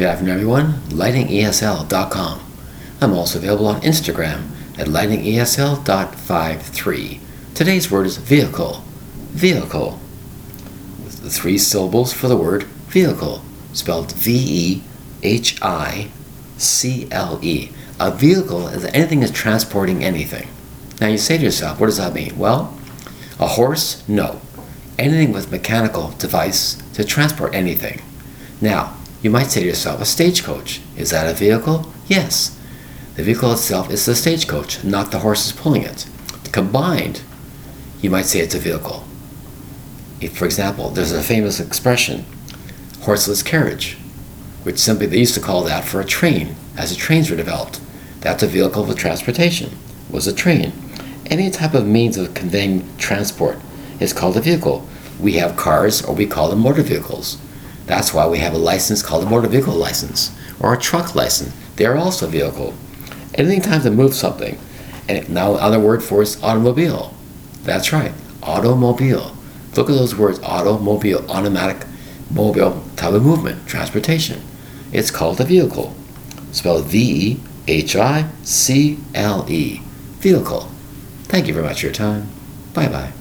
Good afternoon, everyone. LightningESL.com. I'm also available on Instagram at lightningesl.53. Today's word is vehicle. Vehicle. With The three syllables for the word vehicle, spelled V E H I C L E. A vehicle is anything that's transporting anything. Now you say to yourself, what does that mean? Well, a horse? No. Anything with mechanical device to transport anything. Now, you might say to yourself, a stagecoach. Is that a vehicle? Yes. The vehicle itself is the stagecoach, not the horses pulling it. Combined, you might say it's a vehicle. If, for example, there's a famous expression, horseless carriage, which simply they used to call that for a train, as the trains were developed. That's a vehicle of transportation, was a train. Any type of means of conveying transport is called a vehicle. We have cars, or we call them motor vehicles. That's why we have a license called a motor vehicle license, or a truck license. They are also a vehicle anything time to move something. And now other word for it is automobile. That's right, automobile. Look at those words, automobile, automatic, mobile type of movement, transportation. It's called a vehicle. Spelled V-E-H-I-C-L-E. Vehicle. Thank you very much for your time. Bye-bye.